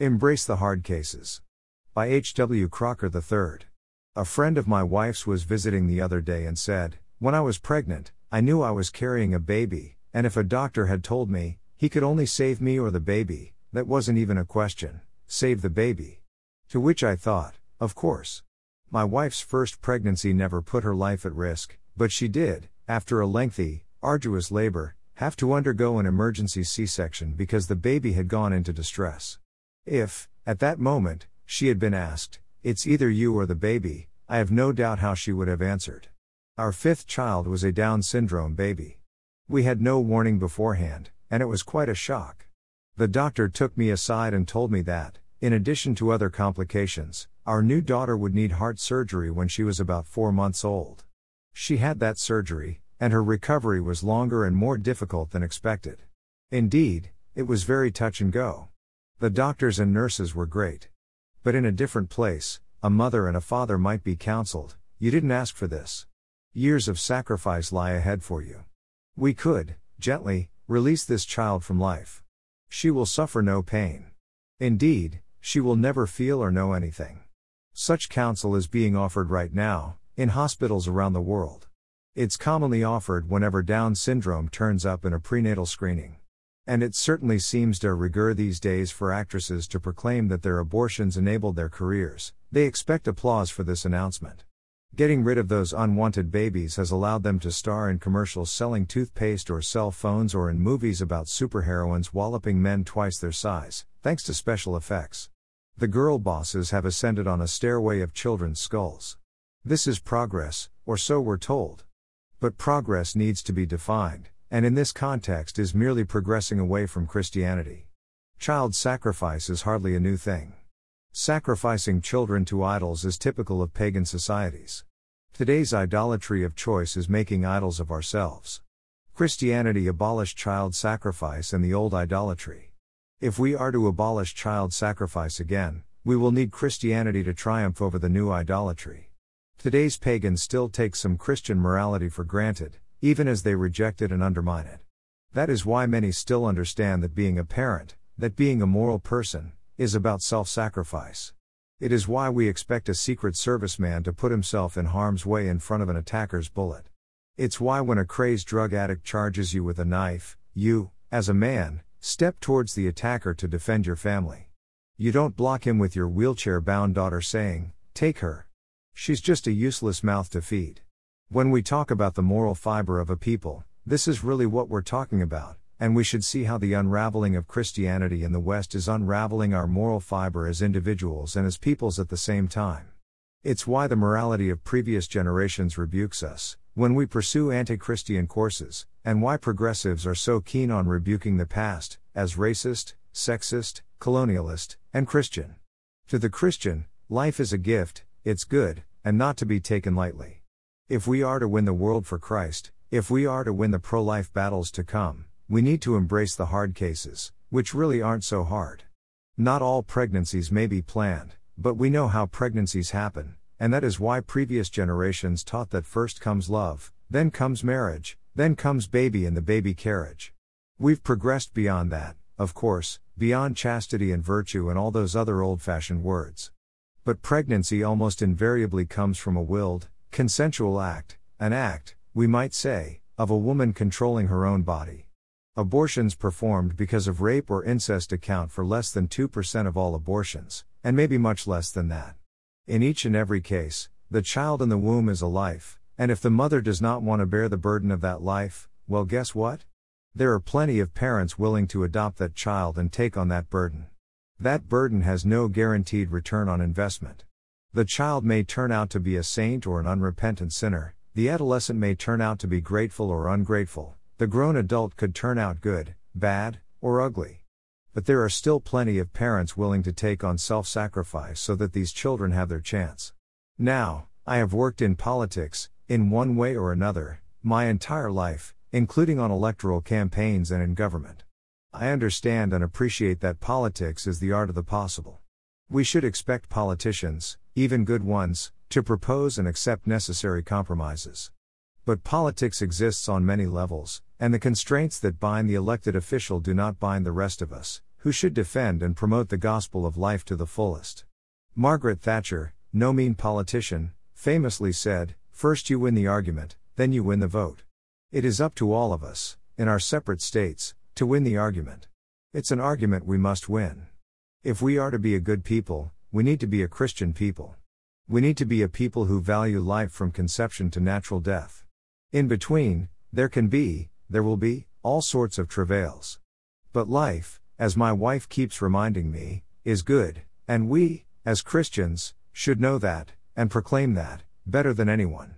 Embrace the Hard Cases. By H. W. Crocker III. A friend of my wife's was visiting the other day and said, When I was pregnant, I knew I was carrying a baby, and if a doctor had told me, he could only save me or the baby, that wasn't even a question save the baby. To which I thought, of course. My wife's first pregnancy never put her life at risk, but she did, after a lengthy, arduous labor, have to undergo an emergency C section because the baby had gone into distress. If, at that moment, she had been asked, It's either you or the baby, I have no doubt how she would have answered. Our fifth child was a Down syndrome baby. We had no warning beforehand, and it was quite a shock. The doctor took me aside and told me that, in addition to other complications, our new daughter would need heart surgery when she was about four months old. She had that surgery, and her recovery was longer and more difficult than expected. Indeed, it was very touch and go. The doctors and nurses were great. But in a different place, a mother and a father might be counseled you didn't ask for this. Years of sacrifice lie ahead for you. We could, gently, release this child from life. She will suffer no pain. Indeed, she will never feel or know anything. Such counsel is being offered right now, in hospitals around the world. It's commonly offered whenever Down syndrome turns up in a prenatal screening. And it certainly seems de rigueur these days for actresses to proclaim that their abortions enabled their careers. They expect applause for this announcement. Getting rid of those unwanted babies has allowed them to star in commercials selling toothpaste or cell phones or in movies about superheroines walloping men twice their size, thanks to special effects. The girl bosses have ascended on a stairway of children's skulls. This is progress, or so we're told. But progress needs to be defined and in this context is merely progressing away from Christianity. Child sacrifice is hardly a new thing. Sacrificing children to idols is typical of pagan societies. Today's idolatry of choice is making idols of ourselves. Christianity abolished child sacrifice and the old idolatry. If we are to abolish child sacrifice again, we will need Christianity to triumph over the new idolatry. Today's pagans still take some Christian morality for granted, even as they reject it and undermine it. That is why many still understand that being a parent, that being a moral person, is about self sacrifice. It is why we expect a Secret Service man to put himself in harm's way in front of an attacker's bullet. It's why when a crazed drug addict charges you with a knife, you, as a man, step towards the attacker to defend your family. You don't block him with your wheelchair bound daughter saying, Take her. She's just a useless mouth to feed. When we talk about the moral fiber of a people, this is really what we're talking about, and we should see how the unraveling of Christianity in the West is unraveling our moral fiber as individuals and as peoples at the same time. It's why the morality of previous generations rebukes us, when we pursue anti Christian courses, and why progressives are so keen on rebuking the past, as racist, sexist, colonialist, and Christian. To the Christian, life is a gift, it's good, and not to be taken lightly. If we are to win the world for Christ, if we are to win the pro life battles to come, we need to embrace the hard cases, which really aren't so hard. Not all pregnancies may be planned, but we know how pregnancies happen, and that is why previous generations taught that first comes love, then comes marriage, then comes baby and the baby carriage. We've progressed beyond that, of course, beyond chastity and virtue and all those other old fashioned words. But pregnancy almost invariably comes from a willed, Consensual act, an act, we might say, of a woman controlling her own body. Abortions performed because of rape or incest account for less than 2% of all abortions, and maybe much less than that. In each and every case, the child in the womb is a life, and if the mother does not want to bear the burden of that life, well, guess what? There are plenty of parents willing to adopt that child and take on that burden. That burden has no guaranteed return on investment. The child may turn out to be a saint or an unrepentant sinner, the adolescent may turn out to be grateful or ungrateful, the grown adult could turn out good, bad, or ugly. But there are still plenty of parents willing to take on self sacrifice so that these children have their chance. Now, I have worked in politics, in one way or another, my entire life, including on electoral campaigns and in government. I understand and appreciate that politics is the art of the possible. We should expect politicians, even good ones, to propose and accept necessary compromises. But politics exists on many levels, and the constraints that bind the elected official do not bind the rest of us, who should defend and promote the gospel of life to the fullest. Margaret Thatcher, no mean politician, famously said, First you win the argument, then you win the vote. It is up to all of us, in our separate states, to win the argument. It's an argument we must win. If we are to be a good people, we need to be a Christian people. We need to be a people who value life from conception to natural death. In between, there can be, there will be, all sorts of travails. But life, as my wife keeps reminding me, is good, and we, as Christians, should know that, and proclaim that, better than anyone.